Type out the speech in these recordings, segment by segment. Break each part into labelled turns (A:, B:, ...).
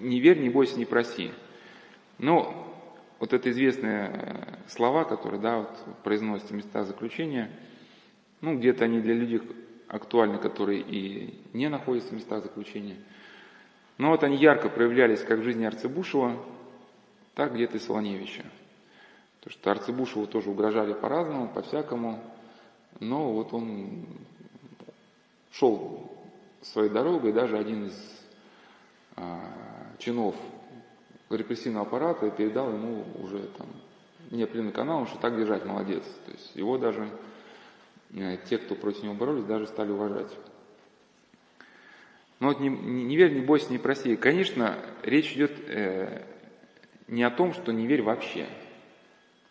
A: не верь, не бойся, не проси. Но вот это известные слова, которые да, вот, произносятся в местах заключения, ну, где-то они для людей актуальны, которые и не находятся в местах заключения. Но вот они ярко проявлялись как в жизни Арцебушева, так где-то и Солоневича. Потому что Арцебушеву тоже угрожали по-разному, по-всякому, но вот он шел своей дорогой, даже один из а, чинов репрессивного аппарата и передал ему уже там неопределенный канал, что так держать, молодец. То есть его даже э, те, кто против него боролись, даже стали уважать. Но вот не, не, не верь, не бойся, не проси. Конечно, речь идет э, не о том, что не верь вообще.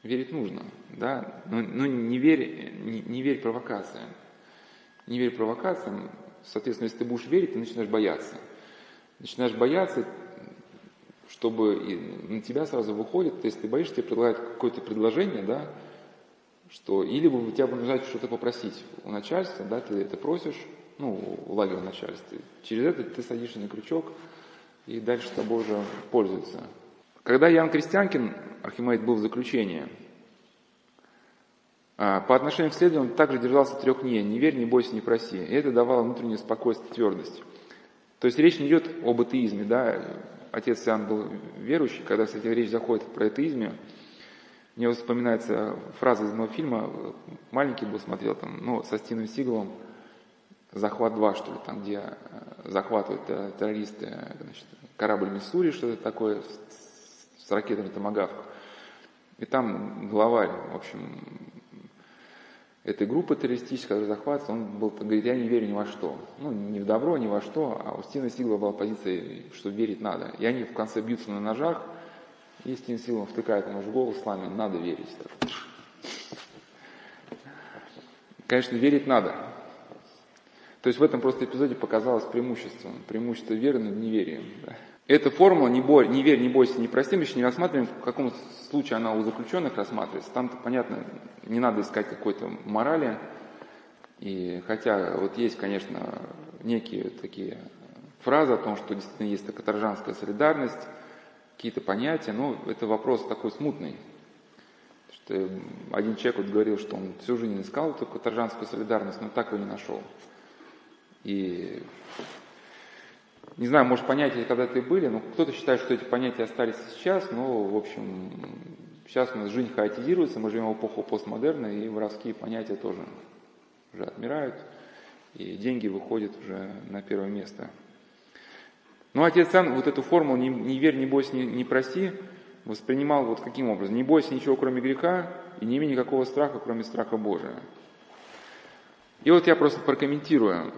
A: Верить нужно, да, но, но не, верь, не, не верь провокациям. Не верь провокациям, соответственно, если ты будешь верить, ты начинаешь бояться. Начинаешь бояться, чтобы на тебя сразу выходит, если ты боишься, тебе предлагают какое-то предложение, да, что или бы тебя нужно что-то попросить у начальства, да, ты это просишь, ну, у лагеря начальства. Через это ты садишься на крючок, и дальше с тобой уже пользуются. Когда Ян Крестьянкин, Архимед, был в заключении, а, по отношению к следователю он также держался трех «не», «не верь, не бойся, не проси». И это давало внутреннее спокойствие, твердость. То есть речь не идет об атеизме, да, отец Иоанн был верующий, когда, кстати, речь заходит про атеизме, мне вспоминается фраза из моего фильма, маленький был, смотрел там, ну, со Стивеном Сигалом, «Захват 2», что ли, там, где э, захватывают э, террористы значит, корабль Миссури, что-то такое, с, с ракетами Томагавк. И там главарь, в общем, этой группы террористической, которая захватывается, он был, говорит, я не верю ни во что. Ну, ни в добро, ни во что, а у Стивена Сигла была позиция, что верить надо. И они в конце бьются на ножах, и Стивен Сигл втыкает ему в голову слами, надо верить. Конечно, верить надо. То есть в этом просто эпизоде показалось преимущество, преимущество веры над неверием. Да. Эта формула «не, бой, не верь, не бойся, не прости» мы еще не рассматриваем, в каком случае она у заключенных рассматривается. Там-то, понятно, не надо искать какой-то морали. И хотя вот есть, конечно, некие такие фразы о том, что действительно есть такая торжанская солидарность, какие-то понятия, но это вопрос такой смутный. Что один человек вот говорил, что он всю жизнь искал только торжанскую солидарность, но так его не нашел. И не знаю, может, понятия когда-то и были, но кто-то считает, что эти понятия остались сейчас, но, в общем, сейчас у нас жизнь хаотизируется, мы живем в эпоху постмодерна, и воровские понятия тоже уже отмирают, и деньги выходят уже на первое место. Но отец Сан вот эту формулу «не, не верь, не бойся, не, не проси» воспринимал вот каким образом. «Не бойся ничего, кроме греха, и не имей никакого страха, кроме страха Божия». И вот я просто прокомментирую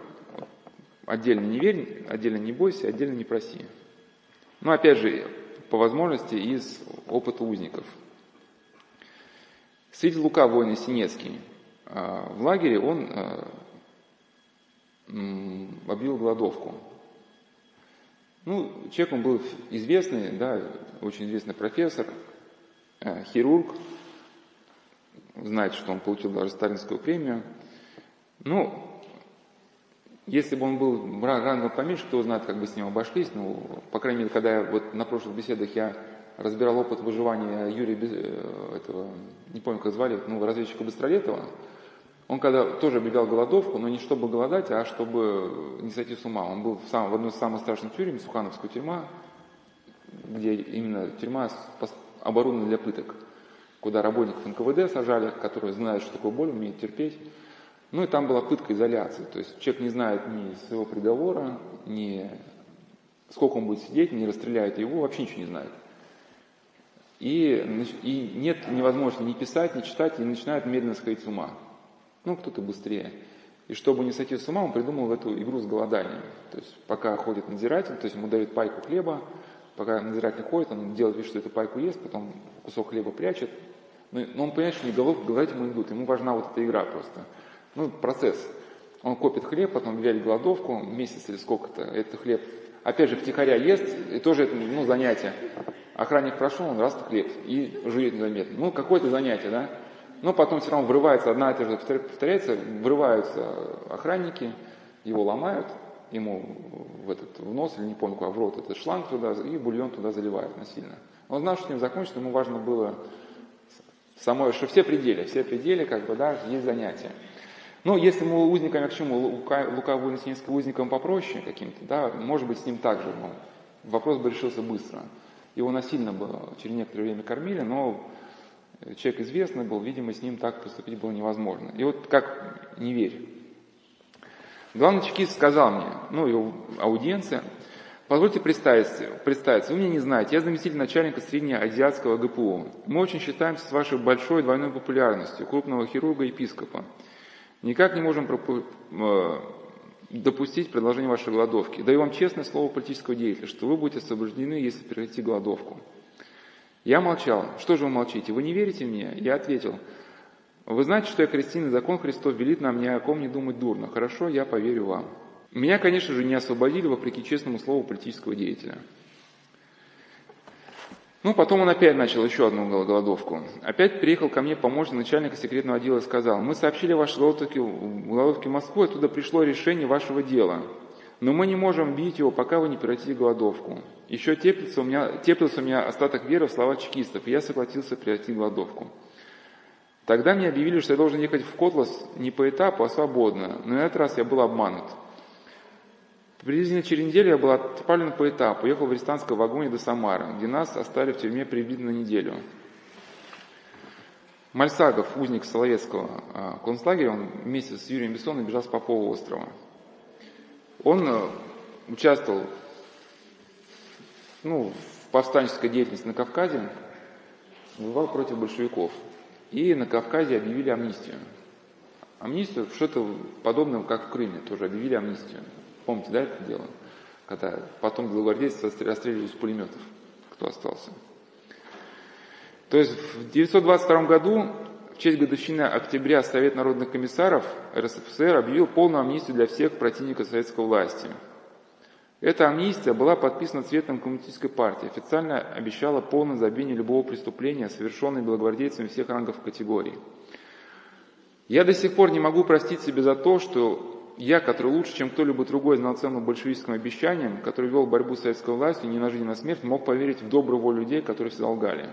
A: Отдельно не верь, отдельно не бойся, отдельно не проси. Но опять же, по возможности из опыта узников. Свидетель Лука, воин Синецкий, а, в лагере он а, объявил голодовку. Ну, человек он был известный, да, очень известный профессор, а, хирург, знаете, что он получил даже сталинскую премию. Ну, если бы он был рано поменьше, кто знает, как бы с ним обошлись. Ну, по крайней мере, когда я вот на прошлых беседах я разбирал опыт выживания Юрия, э, этого, не помню, как звали, ну, разведчика Быстролетова, он когда тоже объявлял голодовку, но не чтобы голодать, а чтобы не сойти с ума. Он был в, сам, в одной из самых страшных тюрем, Сухановская тюрьма, где именно тюрьма оборудована для пыток, куда работников НКВД сажали, которые знают, что такое боль, умеют терпеть. Ну и там была пытка изоляции. То есть человек не знает ни своего приговора, ни сколько он будет сидеть, не расстреляют его, вообще ничего не знает. И, и нет невозможности ни писать, ни читать, и начинает медленно сходить с ума. Ну, кто-то быстрее. И чтобы не сойти с ума, он придумал эту игру с голоданием. То есть пока ходит надзиратель, то есть ему дают пайку хлеба, пока надзиратель ходит, он делает вид, что эту пайку ест, потом кусок хлеба прячет. Но, но он понимает, что не голов, голодать ему идут. Ему важна вот эта игра просто. Ну, процесс. Он копит хлеб, потом объявляет голодовку, месяц или сколько-то, этот хлеб, опять же, втихаря ест, и тоже это, ну, занятие. Охранник прошел, он раз хлеб, и жует незаметно. Ну, какое-то занятие, да? Но потом все равно врывается, одна и та же повторяется, врываются охранники, его ломают, ему в этот в нос, или не помню, куда, в рот этот шланг туда, и бульон туда заливают насильно. Он знал, что этим закончится, ему важно было самое, что все пределы, все пределы, как бы, да, есть занятия. Ну, если мы узниками, к чему, Лука, Лука был узником попроще каким-то, да, может быть, с ним так же, но вопрос бы решился быстро. Его насильно было через некоторое время кормили, но человек известный был, видимо, с ним так поступить было невозможно. И вот как не верь. Главный чекист сказал мне, ну и аудиенция, позвольте представиться, представиться, вы меня не знаете, я заместитель начальника среднеазиатского ГПУ. Мы очень считаемся с вашей большой двойной популярностью крупного хирурга-епископа. Никак не можем э, допустить продолжение вашей голодовки. Даю вам честное слово политического деятеля, что вы будете освобождены, если прекратите голодовку. Я молчал. Что же вы молчите? Вы не верите мне? Я ответил. Вы знаете, что я крестьянин, и закон Христов велит нам ни о ком не думать дурно. Хорошо, я поверю вам. Меня, конечно же, не освободили, вопреки честному слову политического деятеля. Ну, потом он опять начал еще одну голодовку. Опять приехал ко мне помощник начальника секретного отдела и сказал, мы сообщили ваши голодовки, голодовки в оттуда пришло решение вашего дела. Но мы не можем бить его, пока вы не прекратите голодовку. Еще теплится у меня, теплится у меня остаток веры в слова чекистов, и я согласился прекратить голодовку. Тогда мне объявили, что я должен ехать в Котлас не по этапу, а свободно. Но на этот раз я был обманут. Приблизительно через неделю я был отправлен по этапу, ехал в арестантском вагоне до Самары, где нас оставили в тюрьме приблизительно неделю. Мальсагов, узник Соловецкого а, концлагеря, он вместе с Юрием Бессоном бежал с Попова острова. Он э, участвовал ну, в повстанческой деятельности на Кавказе, воевал против большевиков. И на Кавказе объявили амнистию. Амнистию, что-то подобное, как в Крыме, тоже объявили амнистию. Помните, да, это дело? Когда потом белогвардейцы расстреливали из пулеметов, кто остался. То есть в 1922 году, в честь годовщины октября, Совет народных комиссаров РСФСР объявил полную амнистию для всех противников советской власти. Эта амнистия была подписана цветом коммунистической партии, официально обещала полное забвение любого преступления, совершенного белогвардейцами всех рангов и категорий. Я до сих пор не могу простить себе за то, что я, который лучше, чем кто-либо другой, знал цену большевистским обещаниям, который вел борьбу с советской властью не на жизнь, а на смерть, мог поверить в добрую волю людей, которые всегда лгали.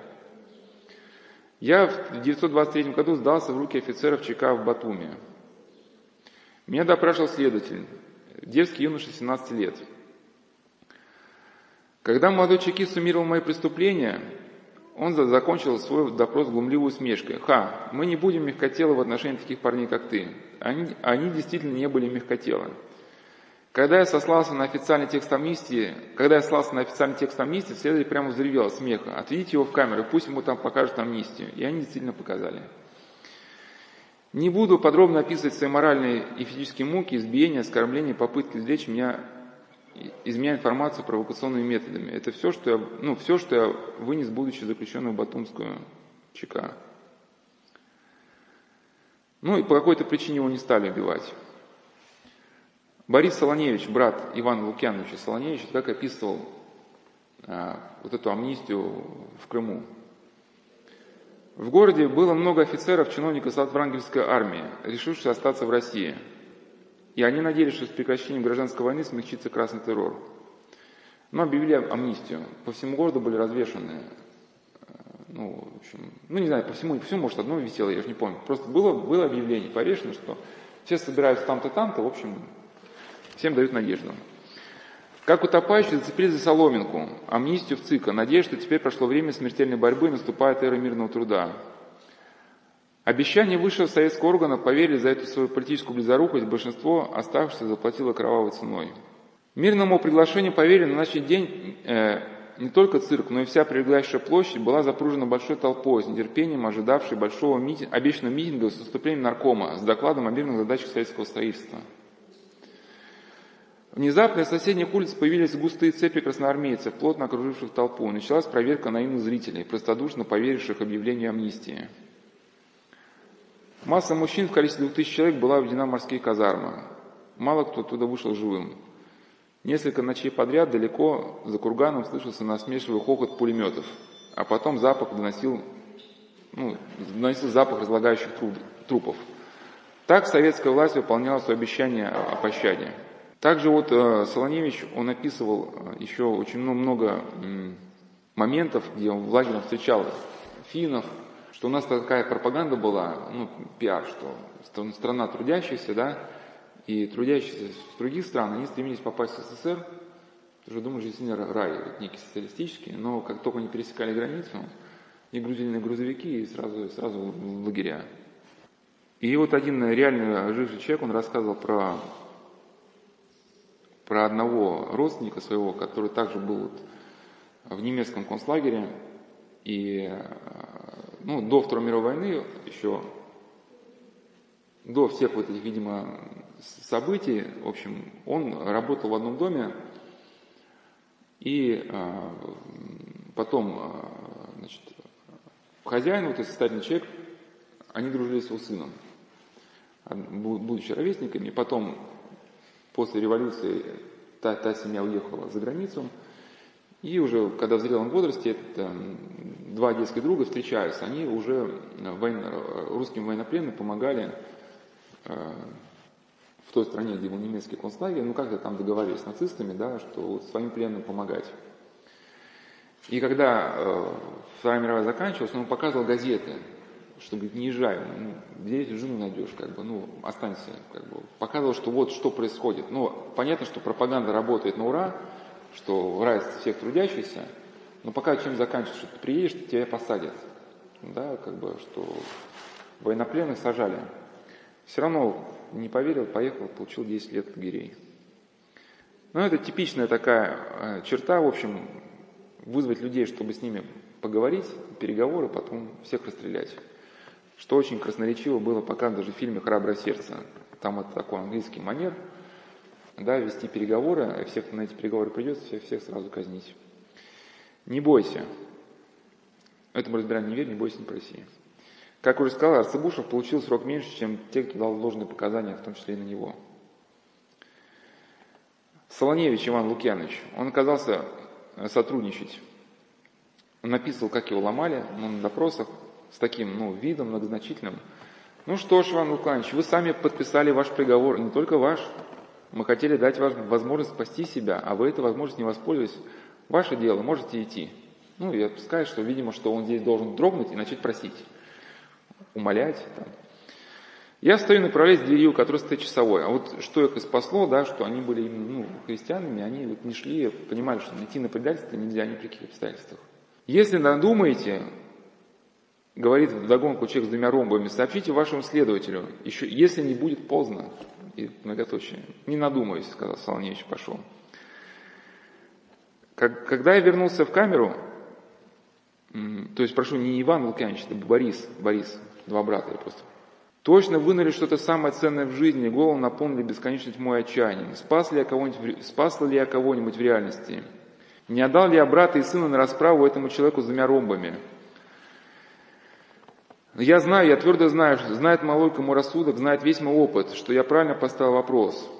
A: Я в 1923 году сдался в руки офицеров ЧК в Батуми. Меня допрашивал следователь, девский юноша 17 лет. Когда молодой чекист суммировал мои преступления, он закончил свой допрос глумливой усмешкой. «Ха, мы не будем мягкотелы в отношении таких парней, как ты. Они, они действительно не были мягкотелы. Когда я сослался на официальный текст амнистии, когда я сослался на официальный текст амнистии, следователь прямо взревел от смеха. Отведите его в камеру, пусть ему там покажут амнистию. И они действительно показали. Не буду подробно описывать свои моральные и физические муки, избиения, оскорбления, попытки извлечь меня из меня информацию провокационными методами. Это все, что я, ну, все, что я вынес, будучи заключенным в Батумскую ЧК. Ну и по какой-то причине его не стали убивать. Борис Солоневич, брат Ивана Лукьяновича Солоневича, как описывал а, вот эту амнистию в Крыму. В городе было много офицеров, чиновников Салатврангельской армии, решивших остаться в России – и они надеялись, что с прекращением гражданской войны смягчится красный террор. Но объявили амнистию. По всему городу были развешаны, э, ну, в общем, ну, не знаю, по всему, всему, может, одно висело, я же не помню. Просто было, было объявление повешено, что все собираются там-то, там-то, в общем, всем дают надежду. Как утопающие зацепились за соломинку, амнистию в ЦИКа, надеясь, что теперь прошло время смертельной борьбы, наступает эра мирного труда. Обещание высшего советского органа поверили за эту свою политическую близорукость, большинство оставшихся заплатило кровавой ценой. Мирному приглашению поверили на ночный день э, не только цирк, но и вся прилегающая площадь была запружена большой толпой, с нетерпением ожидавшей большого митинга, обещанного митинга с выступлением наркома, с докладом о мирных задачах советского строительства. Внезапно из соседних улиц появились густые цепи красноармейцев, плотно окруживших толпу. Началась проверка наивных зрителей, простодушно поверивших объявлению амнистии. Масса мужчин в количестве двух тысяч человек была введена в морские казармы. Мало кто туда вышел живым. Несколько ночей подряд далеко за курганом слышался насмешливый хохот пулеметов, а потом запах доносил, ну, доносил запах разлагающих трупов. Так советская власть выполняла свое обещание о пощаде. Также вот э, Солоневич, он описывал э, еще очень много моментов, где он в лагере встречал финнов, что у нас такая пропаганда была, ну, пиар, что страна трудящихся, да, и трудящиеся с других стран, они стремились попасть в СССР, уже думали, что действительно рай, некий социалистический, но как только они пересекали границу, их грузили на грузовики и сразу, сразу в лагеря. И вот один реально живший человек, он рассказывал про, про одного родственника своего, который также был в немецком концлагере, и ну, до Второй мировой войны еще, до всех вот этих, видимо, событий, в общем, он работал в одном доме, и а, потом, а, значит, хозяин, вот этот состоятельный человек, они дружили с его сыном, будучи ровесниками. Потом, после революции, та, та семья уехала за границу. И уже, когда в зрелом возрасте, это, два детских друга встречаются, они уже военно, русским военнопленным помогали э, в той стране, где был немецкий концлагерь, ну как-то там договорились с нацистами, да, что вот своим пленным помогать. И когда э, Вторая мировая заканчивалась, он показывал газеты, что говорит, не езжай, ну, здесь жену найдешь, как бы, ну, останься, как бы. Показывал, что вот что происходит. Ну, понятно, что пропаганда работает на ура, что нравится всех трудящихся, но пока чем заканчивается, что ты приедешь, тебя посадят. Да, как бы, что военнопленных сажали. Все равно не поверил, поехал, получил 10 лет лагерей. Ну, это типичная такая э, черта, в общем, вызвать людей, чтобы с ними поговорить, переговоры, потом всех расстрелять. Что очень красноречиво было показано даже в фильме «Храброе сердце». Там это такой английский манер, да, вести переговоры, всех, кто на эти переговоры придет, всех, всех сразу казнить. Не бойся. Это мы разбираем не верь, не бойся, не проси. Как уже сказал, Арцебушев получил срок меньше, чем те, кто дал ложные показания, в том числе и на него. Солоневич Иван Лукьянович, он оказался э, сотрудничать. Он написал, как его ломали ну, на допросах, с таким ну, видом многозначительным. Ну что ж, Иван Лукьянович, вы сами подписали ваш приговор, не только ваш. Мы хотели дать вам возможность спасти себя, а вы этой возможностью не воспользовались. Ваше дело, можете идти. Ну, и отпускает, что, видимо, что он здесь должен дрогнуть и начать просить умолять. Там. Я стою направляюсь к двери, у которой стоит часовой. А вот что их и спасло, да, что они были именно ну, христианами, они вот не шли, понимали, что найти на предательство нельзя ни при каких обстоятельствах. Если надумаете, говорит вдогонку человек с двумя ромбами, сообщите вашему следователю, еще, если не будет поздно, и многоточие. Не надумаюсь, сказал Солоневич, пошел. Как, когда я вернулся в камеру, то есть, прошу, не Иван Лукьянович, это Борис, Борис, два брата я просто. Точно вынули что-то самое ценное в жизни, голову наполнили бесконечно тьмой отчаянием. Спас ли я кого-нибудь, спас ли я кого-нибудь в реальности? Не отдал ли я брата и сына на расправу этому человеку с двумя ромбами? Я знаю, я твердо знаю, знает малойка мой рассудок, знает весь мой опыт, что я правильно поставил вопрос.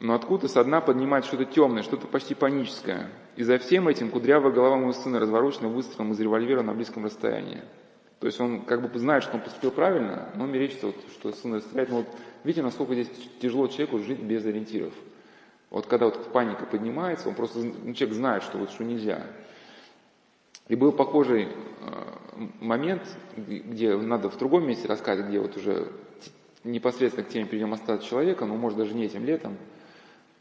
A: Но откуда со дна поднимать что-то темное, что-то почти паническое? И за всем этим кудрявая голова моего сына разворочена выстрелом из револьвера на близком расстоянии. То есть он как бы знает, что он поступил правильно, но мерещится, вот, что сын стреляет. Но вот видите, насколько здесь тяжело человеку жить без ориентиров. Вот когда вот паника поднимается, он просто, ну, человек знает, что вот что нельзя. И был похожий э, момент, где надо в другом месте рассказать, где вот уже непосредственно к теме перейдем остаться человека, но может даже не этим летом,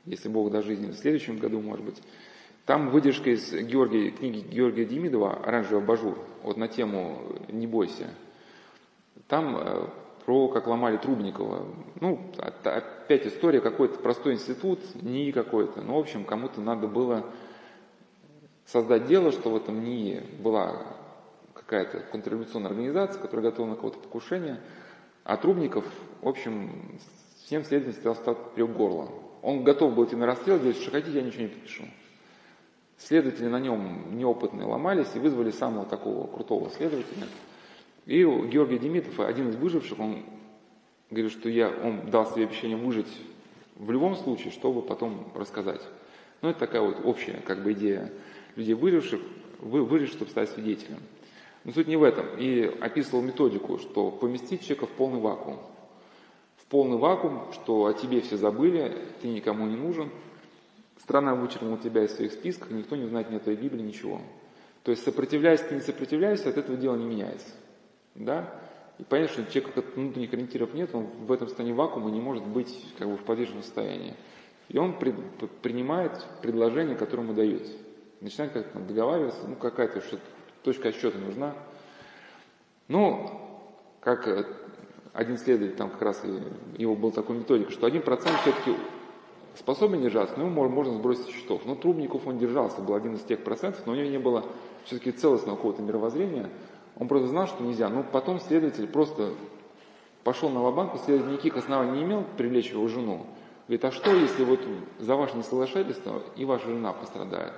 A: если Бог даст жизни в следующем году, может быть. Там выдержка из Георгия, книги Георгия Демидова «Оранжевый абажур», вот на тему «Не бойся». Там э, про как ломали Трубникова. Ну, опять история, какой-то простой институт, НИИ какой-то. Ну, в общем, кому-то надо было создать дело, что в этом НИИ была какая-то контрреволюционная организация, которая готова на кого-то покушение, а Трубников, в общем, всем следователям стал прек горло. Он готов был идти на расстрел, говорит, что хотите, я ничего не подпишу. Следователи на нем неопытные ломались и вызвали самого такого крутого следователя. И Георгий Демитов, один из выживших, он говорит, что я, он дал себе обещание выжить в любом случае, чтобы потом рассказать. Ну, это такая вот общая как бы идея людей выживших, вы, чтобы стать свидетелем. Но суть не в этом. И описывал методику, что поместить человека в полный вакуум. полный вакуум, что о тебе все забыли, ты никому не нужен. Страна вычеркнула тебя из своих списков, никто не знает ни о твоей Библии, ничего. То есть сопротивляйся, ты не сопротивляйся, от этого дела не меняется. Да? И понятно, что человек как внутренних ориентиров нет, он в этом состоянии вакуума не может быть как бы в подвижном состоянии. И он при, принимает предложение, которое ему дается. Начинает как-то договариваться, ну какая-то что точка отсчета нужна. Ну, как э, один следователь, там как раз его был такой методик, что один процент все-таки способен держаться, но ему можно сбросить счетов. Но Трубников он держался, был один из тех процентов, но у него не было все-таки целостного какого-то мировоззрения. Он просто знал, что нельзя. Но потом следователь просто пошел на лобанку, следователь никаких оснований не имел привлечь его жену. Говорит, а что, если вот за ваше несоглашательство и ваша жена пострадает?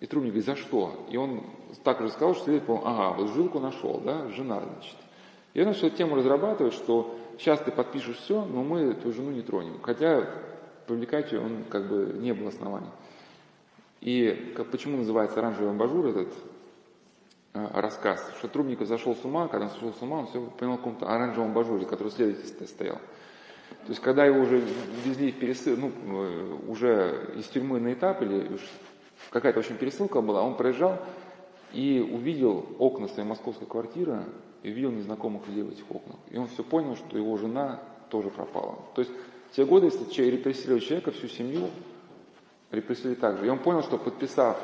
A: И Трубник говорит, за что? И он так же сказал, что следователь, ага, вот жилку нашел, да, жена, значит. И он начал тему разрабатывать, что сейчас ты подпишешь все, но мы твою жену не тронем. Хотя привлекать ее он как бы не было оснований. И как, почему называется оранжевый амбажур этот э, рассказ? Что Трубников зашел с ума, когда он сошел с ума, он все понял о каком-то оранжевом амбажуре, который следователь стоял. То есть, когда его уже везли в пересыл, ну, э, уже из тюрьмы на этап, или какая-то очень пересылка была, он проезжал и увидел окна своей московской квартиры, и увидел незнакомых людей в этих окнах. И он все понял, что его жена тоже пропала. То есть в те годы, если репрессировали человека, всю семью репрессировали так же. И он понял, что подписав,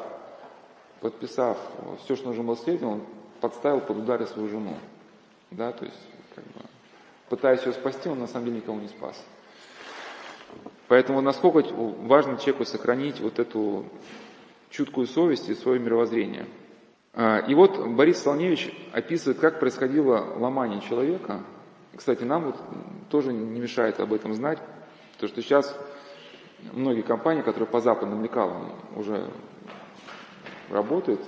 A: подписав все, что нужно было следовать, он подставил под удары свою жену. Да, то есть, как бы, пытаясь ее спасти, он на самом деле никого не спас. Поэтому насколько важно человеку сохранить вот эту чуткую совесть и свое мировоззрение – а, и вот Борис Солневич описывает, как происходило ломание человека. Кстати, нам вот тоже не мешает об этом знать, потому что сейчас многие компании, которые по западным лекалам уже работают,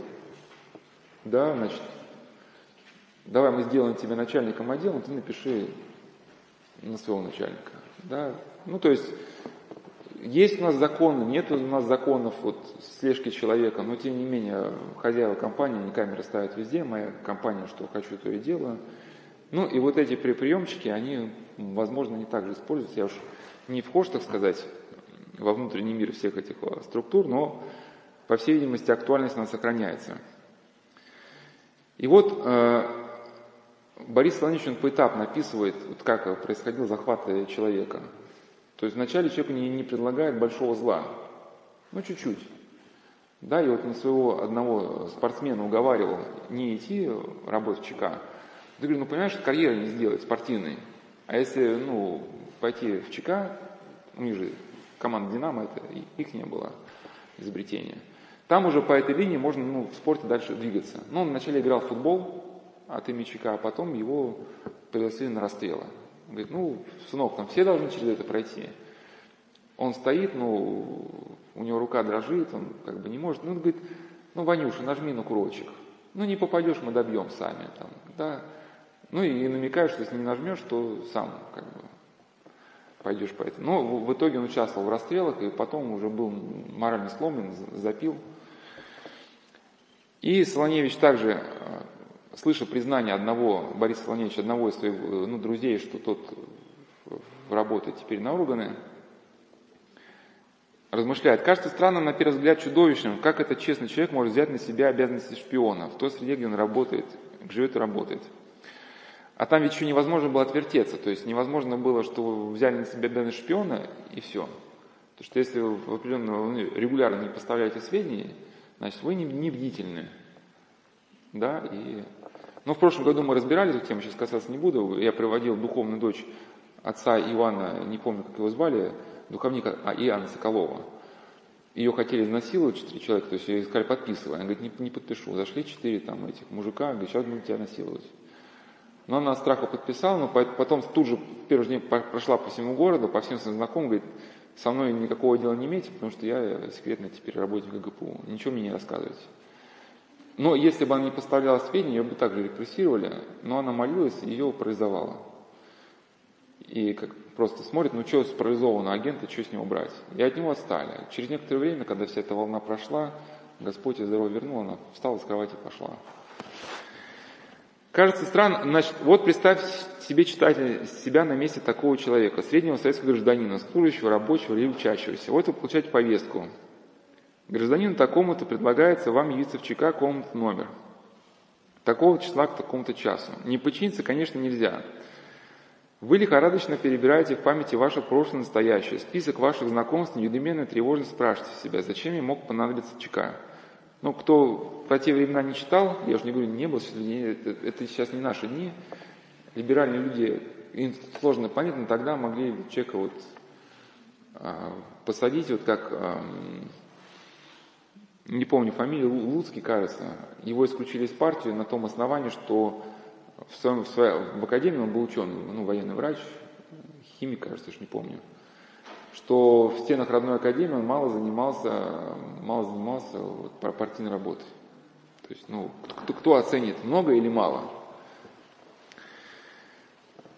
A: да, значит, давай мы сделаем тебя начальником отдела, ты напиши на своего начальника. Да? Ну, то есть есть у нас законы, нет у нас законов вот, слежки человека, но тем не менее хозяева компании, не камеры ставят везде, моя компания, что хочу, то и делаю. Ну и вот эти приемчики, они, возможно, не так же используются. Я уж не вхож, так сказать, во внутренний мир всех этих э, структур, но, по всей видимости, актуальность она сохраняется. И вот э, Борис Солонич, он поэтапно описывает, вот как происходил захват человека – то есть вначале человек не, не предлагает большого зла, ну чуть-чуть. Да, и вот на своего одного спортсмена уговаривал не идти работать в ЧК. Ты говоришь, ну понимаешь, карьеры не сделать спортивной. А если, ну, пойти в ЧК, у них же команда «Динамо», это их не было изобретение. Там уже по этой линии можно ну, в спорте дальше двигаться. Ну, он вначале играл в футбол от имени ЧК, а потом его пригласили на расстрелы. Говорит, ну, сынок, там все должны через это пройти. Он стоит, ну, у него рука дрожит, он как бы не может. Ну, он говорит, ну, Ванюша, нажми на курочек. Ну, не попадешь, мы добьем сами. Там, да. Ну, и намекаешь, что если не нажмешь, то сам как бы пойдешь по этому. Но в, итоге он участвовал в расстрелах, и потом уже был морально сломлен, запил. И Солоневич также слыша признание одного, Бориса Солоневича, одного из своих ну, друзей, что тот работает теперь на органы, размышляет. Кажется странным, на первый взгляд, чудовищным, как этот честный человек может взять на себя обязанности шпиона в той среде, где он работает, живет и работает. А там ведь еще невозможно было отвертеться, то есть невозможно было, что взяли на себя обязанность шпиона и все. Потому что если вы определенно регулярно не поставляете сведения, значит вы не, не бдительны. Да, и но в прошлом году мы разбирали эту тему, сейчас касаться не буду. Я приводил духовную дочь отца Ивана, не помню, как его звали, духовника а, Иоанна Соколова. Ее хотели изнасиловать четыре человека, то есть ее искали подписывай. Она говорит, не, не подпишу. Зашли четыре там этих мужика, говорит, сейчас будем тебя насиловать. Но она страха подписала, но потом тут же в первый день прошла по всему городу, по всем своим знакомым, говорит, со мной никакого дела не имейте, потому что я секретно теперь работник ГПУ. Ничего мне не рассказывайте. Но если бы она не поставляла сведения, ее бы также репрессировали, но она молилась, ее парализовало. И как просто смотрит, ну что парализованного агента, что с него брать? И от него отстали. Через некоторое время, когда вся эта волна прошла, Господь ей здорово вернул, она встала с кровати и пошла. Кажется странно, значит, вот представьте себе читатель себя на месте такого человека, среднего советского гражданина, служащего, рабочего или учащегося. Вот вы получаете повестку. Гражданину такому-то предлагается вам явиться в ЧК, комнат номер. Такого числа к такому-то часу. Не подчиниться, конечно, нельзя. Вы лихорадочно перебираете в памяти ваше прошлое настоящее. Список ваших знакомств недуменно тревожно спрашиваете себя, зачем мне мог понадобиться ЧК. Ну, кто про те времена не читал, я уже не говорю, не был, это, это сейчас не наши дни, либеральные люди, им сложно понять, но тогда могли человека вот а, посадить, вот как, а, не помню фамилию, Луцкий, кажется, его исключили из партии на том основании, что в, своем, в, своем, в академии он был ученым, ну, военный врач, химик, кажется, уж не помню, что в стенах родной академии он мало занимался, мало занимался вот, партийной работой. То есть, ну, кто, кто оценит, много или мало?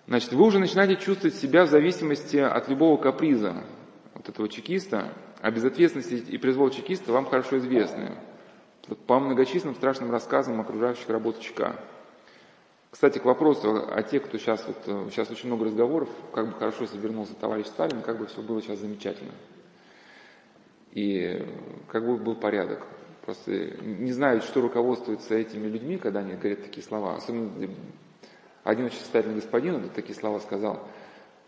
A: Значит, вы уже начинаете чувствовать себя в зависимости от любого каприза вот этого чекиста, а безответственности и произвол чекиста вам хорошо известны по многочисленным страшным рассказам окружающих работу ЧК. Кстати, к вопросу о тех, кто сейчас, вот, сейчас очень много разговоров, как бы хорошо, если вернулся товарищ Сталин, как бы все было сейчас замечательно. И как бы был порядок. Просто не знаю, что руководствуется этими людьми, когда они говорят такие слова. Особенно один очень состоятельный господин вот такие слова сказал.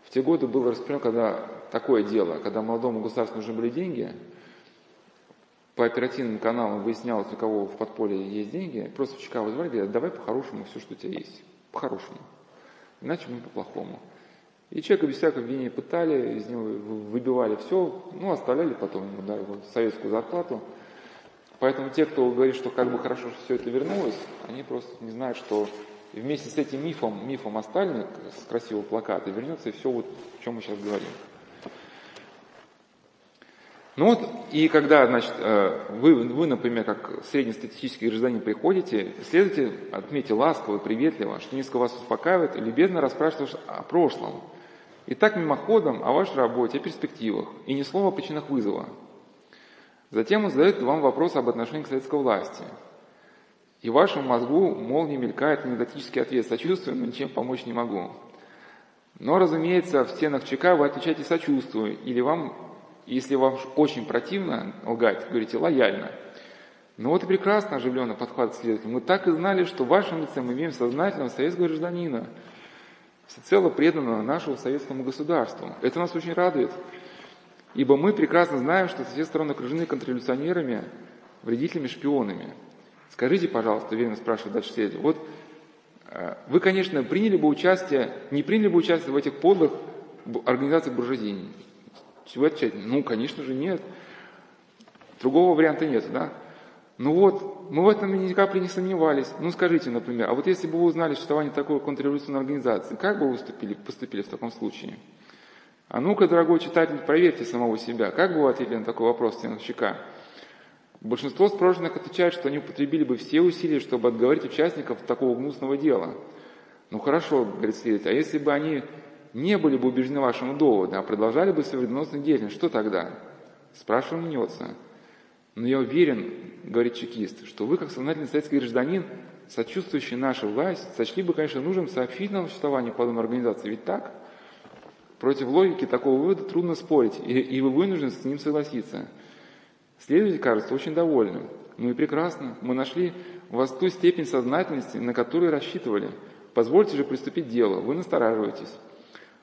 A: В те годы было распространено, когда такое дело, когда молодому государству нужны были деньги, по оперативным каналам выяснялось, у кого в подполье есть деньги, просто в ЧК вызвали, говорят, давай по-хорошему все, что у тебя есть. По-хорошему. Иначе мы по-плохому. И человека без всякого обвинения пытали, из него выбивали все, ну, оставляли потом ему, да, его советскую зарплату. Поэтому те, кто говорит, что как бы хорошо, что все это вернулось, они просто не знают, что и вместе с этим мифом, мифом о Сталине, с красивого плаката, вернется и все, вот, о чем мы сейчас говорим. Ну вот, и когда, значит, э, вы, вы, например, как среднестатистический гражданин приходите, следуйте, отметьте ласково, приветливо, что несколько вас успокаивает, любезно расспрашиваешь о прошлом. И так мимоходом о вашей работе, о перспективах, и ни слова о причинах вызова. Затем он задает вам вопрос об отношении к советской власти – и в вашем мозгу молнией мелькает анекдотический ответ «сочувствую, но ничем помочь не могу». Но, разумеется, в стенах ЧК вы отвечаете «сочувствую», или вам, если вам очень противно лгать, говорите «лояльно». Ну вот и прекрасно оживленно подхватывает следователь. Мы так и знали, что в вашем лице мы имеем сознательного советского гражданина, всецело преданного нашему советскому государству. Это нас очень радует, ибо мы прекрасно знаем, что все стороны окружены контрреволюционерами, вредителями, шпионами – Скажите, пожалуйста, уверенно спрашивает дальше следователь, вот э, вы, конечно, приняли бы участие, не приняли бы участие в этих подлых организациях буржуазии? Вы отвечаете, ну, конечно же, нет. Другого варианта нет, да? Ну вот, мы в этом ни капли не сомневались. Ну скажите, например, а вот если бы вы узнали существование такой контрреволюционной организации, как бы вы выступили, поступили в таком случае? А ну-ка, дорогой читатель, проверьте самого себя. Как бы вы ответили на такой вопрос Стеновщика? Большинство спрошенных отвечает, что они употребили бы все усилия, чтобы отговорить участников такого гнусного дела. Ну хорошо, говорит следователь, а если бы они не были бы убеждены вашему доводу, а продолжали бы свою вредоносную деятельность, что тогда? Спрашиваем мнется. Но я уверен, говорит чекист, что вы, как сознательный советский гражданин, сочувствующий нашей власти, сочли бы, конечно, нужным сообщить нам существование подобной организации. Ведь так? Против логики такого вывода трудно спорить, и, и вы вынуждены с ним согласиться. Следователь кажется очень довольным. Ну и прекрасно, мы нашли у вас ту степень сознательности, на которую рассчитывали. Позвольте же приступить к делу, вы настораживаетесь.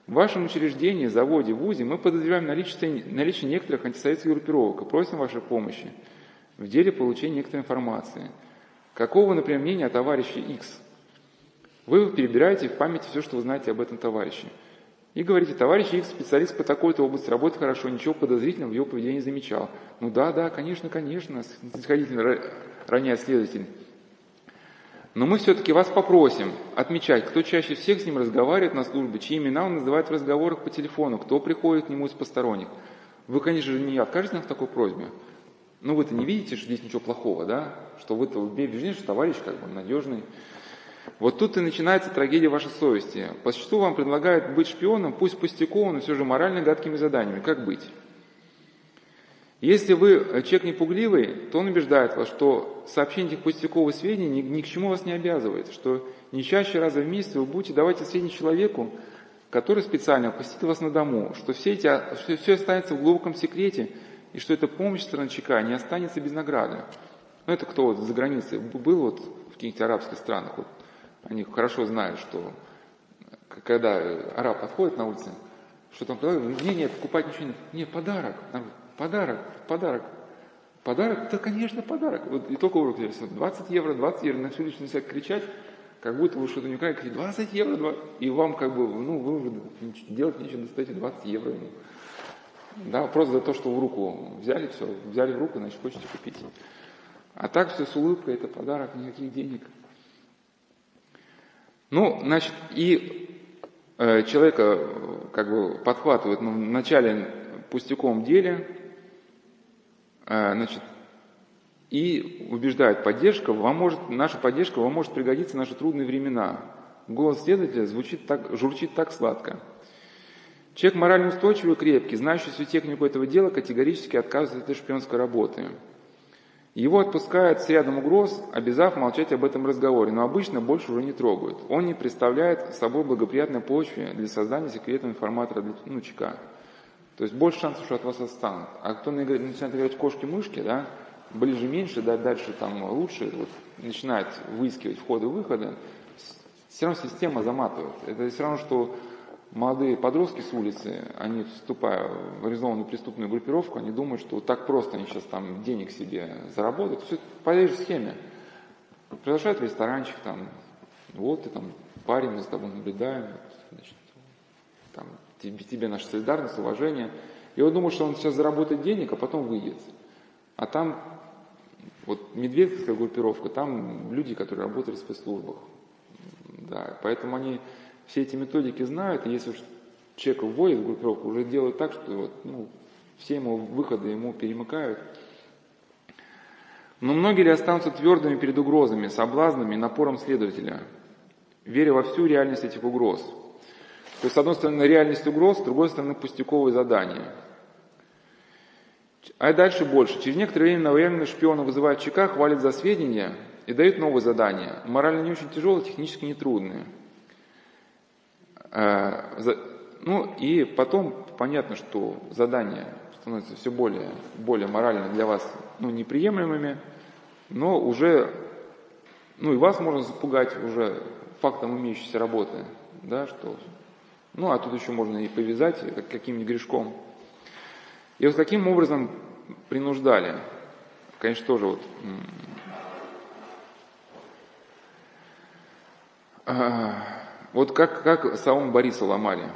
A: В вашем учреждении, заводе, вузе мы подозреваем наличие, наличие некоторых антисоветских группировок и просим вашей помощи в деле получения некоторой информации. Какого, например, мнения о товарище X? Вы перебираете в памяти все, что вы знаете об этом товарище. И говорите, товарищ X, специалист по такой-то области, работает хорошо, ничего подозрительного в его поведении не замечал. Ну да, да, конечно, конечно, снисходительно роняет следователь. Но мы все-таки вас попросим отмечать, кто чаще всех с ним разговаривает на службе, чьи имена он называет в разговорах по телефону, кто приходит к нему из посторонних. Вы, конечно же, не откажете нам в такой просьбе. Ну вы-то не видите, что здесь ничего плохого, да? Что вы-то убеждены, что товарищ как бы надежный. Вот тут и начинается трагедия вашей совести. По существу вам предлагают быть шпионом, пусть пустяковым, но все же морально гадкими заданиями. Как быть? Если вы э, человек непугливый, то он убеждает вас, что сообщение этих пустяковых сведений ни, ни к чему вас не обязывает, что не чаще раза в месяц вы будете давать эти сведения человеку, который специально посетит вас на дому, что все, эти, что все останется в глубоком секрете, и что эта помощь странчака не останется без награды. Ну, это кто вот за границей был вот в каких-нибудь арабских странах, вот, они хорошо знают, что когда араб подходит на улице, что там, не, нет, покупать ничего нет, нет, подарок, Подарок, подарок. Подарок? Да, конечно, подарок. Вот и только урок здесь. 20 евро, 20 евро. На всю начинают кричать, как будто вы что-то не говорите. 20 евро, 20. И вам как бы, ну, вы уже делать нечего, достаете 20 евро ему. Да, просто за то, что в руку взяли, все, взяли в руку, значит, хочете купить. А так все с улыбкой, это подарок, никаких денег. Ну, значит, и э, человека как бы подхватывают ну, в начале пустяковом деле, а, значит, и убеждает, поддержка вам может, наша поддержка вам может пригодиться в наши трудные времена. Голос следователя звучит так, журчит так сладко. Человек морально устойчивый и крепкий, знающий всю технику этого дела, категорически отказывается от этой шпионской работы. Его отпускают с рядом угроз, обязав молчать об этом разговоре, но обычно больше уже не трогают. Он не представляет собой благоприятной почвы для создания секретного информатора для ну, ЧК. То есть больше шансов, что от вас отстанут. А кто начинает играть кошки-мышки, да, ближе меньше, да, дальше там лучше, вот, начинает выискивать входы-выходы, все равно система заматывает. Это все равно, что молодые подростки с улицы, они, вступая в организованную преступную группировку, они думают, что так просто они сейчас там денег себе заработают. Все по этой же схеме. Приглашают ресторанчик, там, вот ты там парень, мы с тобой наблюдаем, значит, там, тебе, тебе наша солидарность, уважение. И он думает, что он сейчас заработает денег, а потом выйдет. А там, вот медведская группировка, там люди, которые работали в спецслужбах. Да, поэтому они все эти методики знают, и если уж человека вводят в группировку, уже делают так, что вот, ну, все ему выходы ему перемыкают. Но многие ли останутся твердыми перед угрозами, соблазнами напором следователя, веря во всю реальность этих угроз – то есть, с одной стороны, реальность угроз, с другой стороны, пустяковые задания. А дальше больше. Через некоторое время новоявленные шпионы вызывают ЧК, хвалят за сведения и дают новые задания. Морально не очень тяжелые, технически нетрудные. А, ну и потом понятно, что задания становятся все более, более морально для вас ну, неприемлемыми, но уже, ну и вас можно запугать уже фактом имеющейся работы, да, что ну, а тут еще можно и повязать как, каким-нибудь грешком. И вот каким образом принуждали? Конечно, тоже вот а, вот как, как Саум Бориса ломали.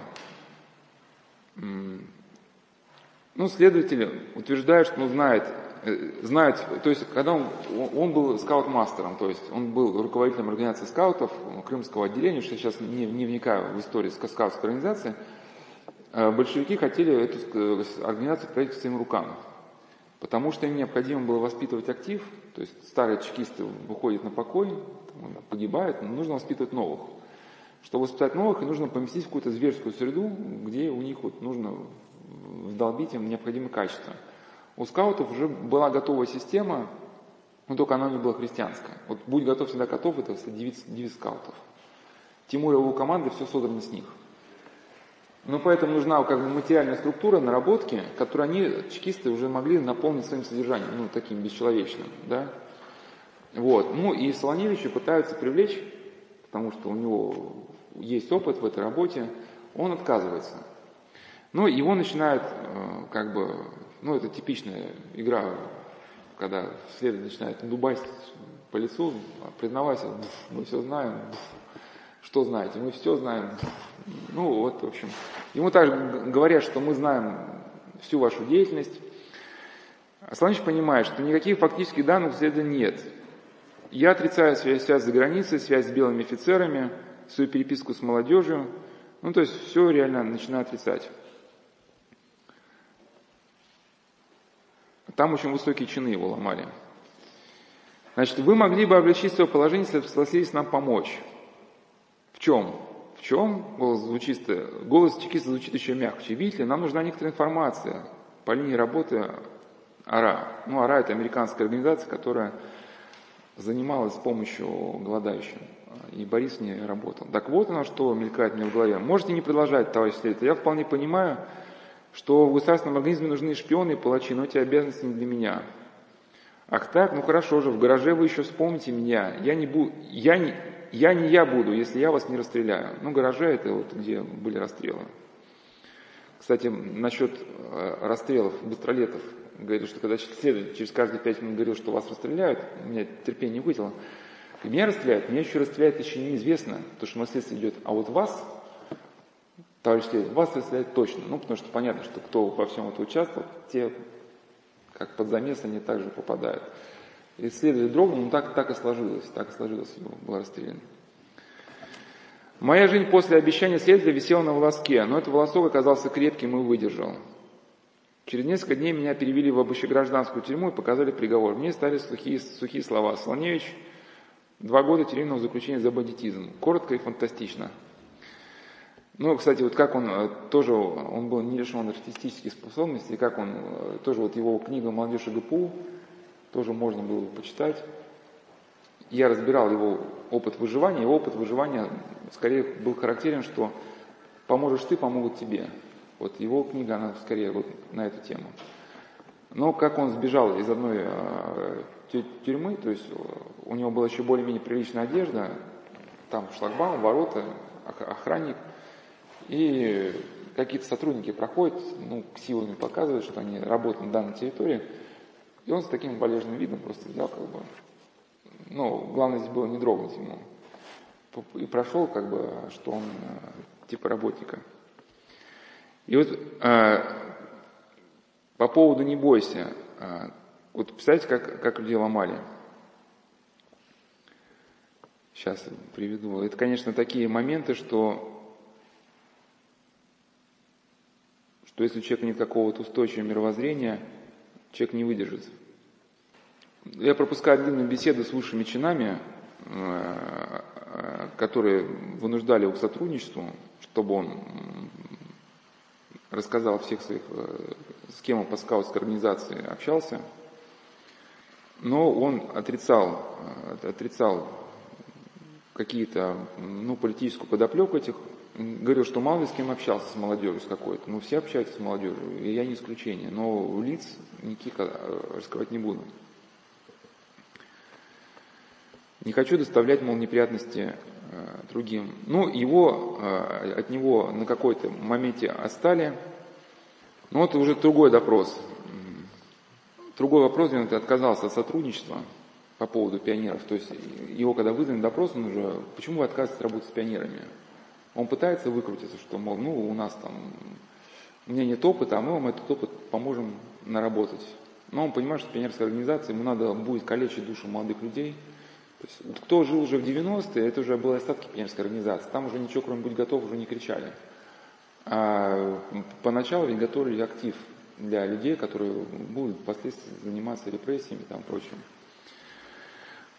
A: Ну, следователи утверждают, что он знает Э, знать, то есть когда он, он был скаут-мастером, то есть он был руководителем организации скаутов крымского отделения, что сейчас не, не вникаю в историю скаутской организации, э, большевики хотели эту организацию к своим рукам, потому что им необходимо было воспитывать актив, то есть старые чекисты выходят на покой, погибают, но нужно воспитывать новых. Чтобы воспитать новых, нужно поместить в какую-то зверскую среду, где у них вот нужно вдолбить им необходимые качества – у скаутов уже была готовая система, но только она не была христианская. Вот «Будь готов, всегда готов» – это девиз, девиз скаутов. Тимур и его команда, все содрано с них. Но поэтому нужна как бы материальная структура, наработки, которую они, чекисты, уже могли наполнить своим содержанием, ну, таким бесчеловечным, да. Вот. Ну, и Солоневича пытаются привлечь, потому что у него есть опыт в этой работе, он отказывается. Ну, его начинают, э, как бы, ну, это типичная игра, когда следователь начинает дубасить по лицу, признавайся, мы все знаем, что знаете, мы все знаем. Ну, вот, в общем, ему также говорят, что мы знаем всю вашу деятельность. А Славич понимает, что никаких фактических данных следа нет. Я отрицаю связь, связь за границей, связь с белыми офицерами, свою переписку с молодежью. Ну, то есть все реально начинаю отрицать. Там очень высокие чины его ломали. Значит, вы могли бы облегчить свое положение, если бы согласились нам помочь. В чем? В чем? Голос звучит, голос чекиста звучит еще мягче. Видите ли, нам нужна некоторая информация по линии работы АРА. Ну, АРА – это американская организация, которая занималась помощью голодающим. И Борис в ней работал. Так вот оно, что мелькает мне в голове. Можете не продолжать, товарищ следователь. Я вполне понимаю, что в государственном организме нужны шпионы и палачи, но эти обязанности не для меня. Ах так, ну хорошо же, в гараже вы еще вспомните меня. Я не, бу... я не... я не я буду, если я вас не расстреляю. Ну, гараже это вот где были расстрелы. Кстати, насчет э, расстрелов быстролетов. Говорит, что когда следователь через каждые пять минут говорил, что вас расстреляют, у меня терпение не хватило. Меня расстреляют, меня еще расстреляют еще неизвестно, потому что на следствие идет. А вот вас, товарищ следователь, вас расстреляют точно. Ну, потому что понятно, что кто во всем этом участвовал, те, как под замес, они также попадают. И следователь дрогнул, ну так, так и сложилось, так и сложилось, его был расстрелян. Моя жизнь после обещания следователя висела на волоске, но этот волосок оказался крепким и выдержал. Через несколько дней меня перевели в общегражданскую тюрьму и показали приговор. Мне стали сухие, сухие слова. Слоневич, два года тюремного заключения за бандитизм. Коротко и фантастично. Ну, кстати, вот как он э, тоже, он был не лишен артистических способностей, как он, э, тоже вот его книга «Молодежь и ГПУ», тоже можно было почитать я разбирал его опыт выживания, его опыт выживания скорее был характерен, что поможешь ты, помогут тебе. Вот его книга, она скорее вот на эту тему. Но как он сбежал из одной э, тюрьмы, то есть у него была еще более-менее приличная одежда, там шлагбаум, ворота, охранник, и какие-то сотрудники проходят, ну, силами показывают, что они работают на данной территории, и он с таким болезненным видом просто взял, как бы, ну, главное здесь было не дрогнуть ему. И прошел, как бы, что он э, типа работника. И вот э, по поводу «не бойся», э, вот представляете, как, как людей ломали. Сейчас приведу. Это, конечно, такие моменты, что, что если у человека нет какого-то устойчивого мировоззрения, человек не выдержит. Я пропускаю длинную беседу с высшими чинами, э, которые вынуждали его к сотрудничеству, чтобы он рассказал о всех своих, э, с кем он по скаутской организации общался. Но он отрицал, э, отрицал какие-то, ну, политическую подоплеку этих, говорил, что мало ли с кем общался, с молодежью с какой-то. Ну, все общаются с молодежью, и я не исключение. Но лиц никаких раскрывать не буду. Не хочу доставлять, мол, неприятности э, другим. Ну, его, э, от него на какой-то моменте остали. Но это уже другой допрос. Другой вопрос, где он отказался от сотрудничества по поводу пионеров. То есть его, когда вызвали допрос, он уже, почему вы отказываетесь работать с пионерами? Он пытается выкрутиться, что, мол, ну, у нас там, у меня нет опыта, а мы вам этот опыт поможем наработать. Но он понимает, что пионерская организация, ему надо будет калечить душу молодых людей – то есть, вот кто жил уже в 90-е, это уже были остатки пионерской организации. Там уже ничего, кроме «Будь готов», уже не кричали. А поначалу готовили актив для людей, которые будут впоследствии заниматься репрессиями и там прочим.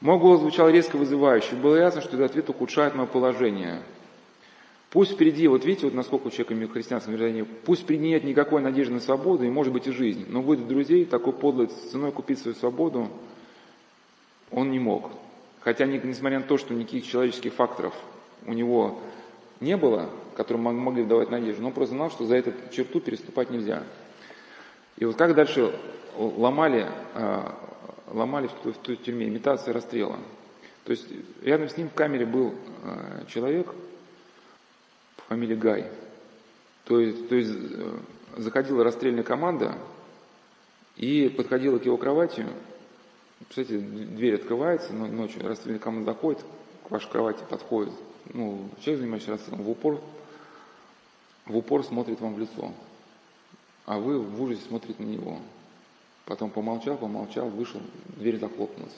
A: Мой голос звучал резко вызывающе. Было ясно, что этот ответ ухудшает мое положение. Пусть впереди, вот видите, вот насколько у человека христианское мировоззрение, пусть впереди нет никакой надежды на свободу и может быть и жизнь, но будет друзей такой подлой ценой купить свою свободу он не мог. Хотя, несмотря на то, что никаких человеческих факторов у него не было, которые могли давать надежду, но он просто знал, что за эту черту переступать нельзя. И вот как дальше ломали, а, ломали в, той тюрьме, имитация расстрела. То есть рядом с ним в камере был а, человек по фамилии Гай. То есть, то есть э, заходила расстрельная команда и подходила к его кровати, Представляете, дверь открывается, но ночью расстрельный команда заходит, к вашей кровати подходит. Ну, человек, занимающийся расстрелом, в упор, в упор смотрит вам в лицо. А вы в ужасе смотрите на него. Потом помолчал, помолчал, вышел, дверь захлопнулась.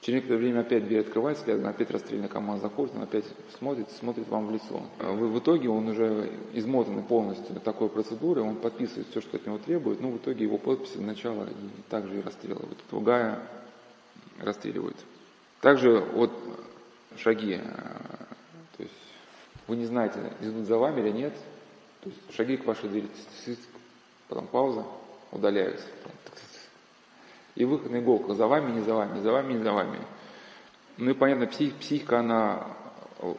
A: Через некоторое время опять дверь открывается, следом опять расстрельная команда заходит, он опять смотрит, смотрит вам в лицо. В, в итоге он уже измотанный полностью такой процедурой, он подписывает все, что от него требует, но в итоге его подписи сначала и также и расстреливают. Другая расстреливают. Также вот шаги, есть вы не знаете, идут за вами или нет, то есть шаги к вашей двери, потом пауза, удаляются. И выход на иголку, за вами, не за вами, за вами, не за вами. Ну и понятно, псих, психика, она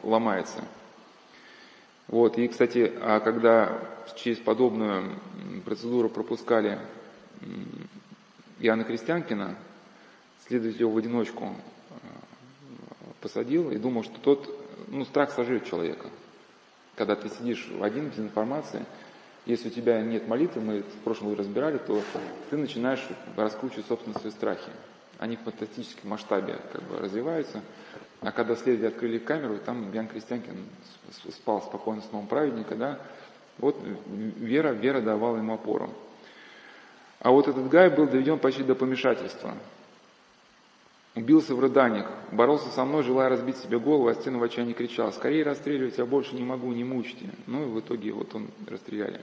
A: ломается. Вот, и, кстати, а когда через подобную процедуру пропускали Иоанна Крестьянкина, следователь его в одиночку э, посадил и думал, что тот, ну, страх сожрет человека. Когда ты сидишь один без информации, если у тебя нет молитвы, мы в прошлом разбирали, то ты начинаешь раскручивать собственные свои страхи. Они в фантастическом масштабе как бы развиваются. А когда следователи открыли камеру, там Ян Крестьянкин спал спокойно с новым праведника, да, вот вера, вера давала ему опору. А вот этот Гай был доведен почти до помешательства. Убился в рыданиях, боролся со мной, желая разбить себе голову, а стену в отчаянии кричал, «Скорее расстреливать, я больше не могу, не мучьте». Ну и в итоге вот он расстреляли.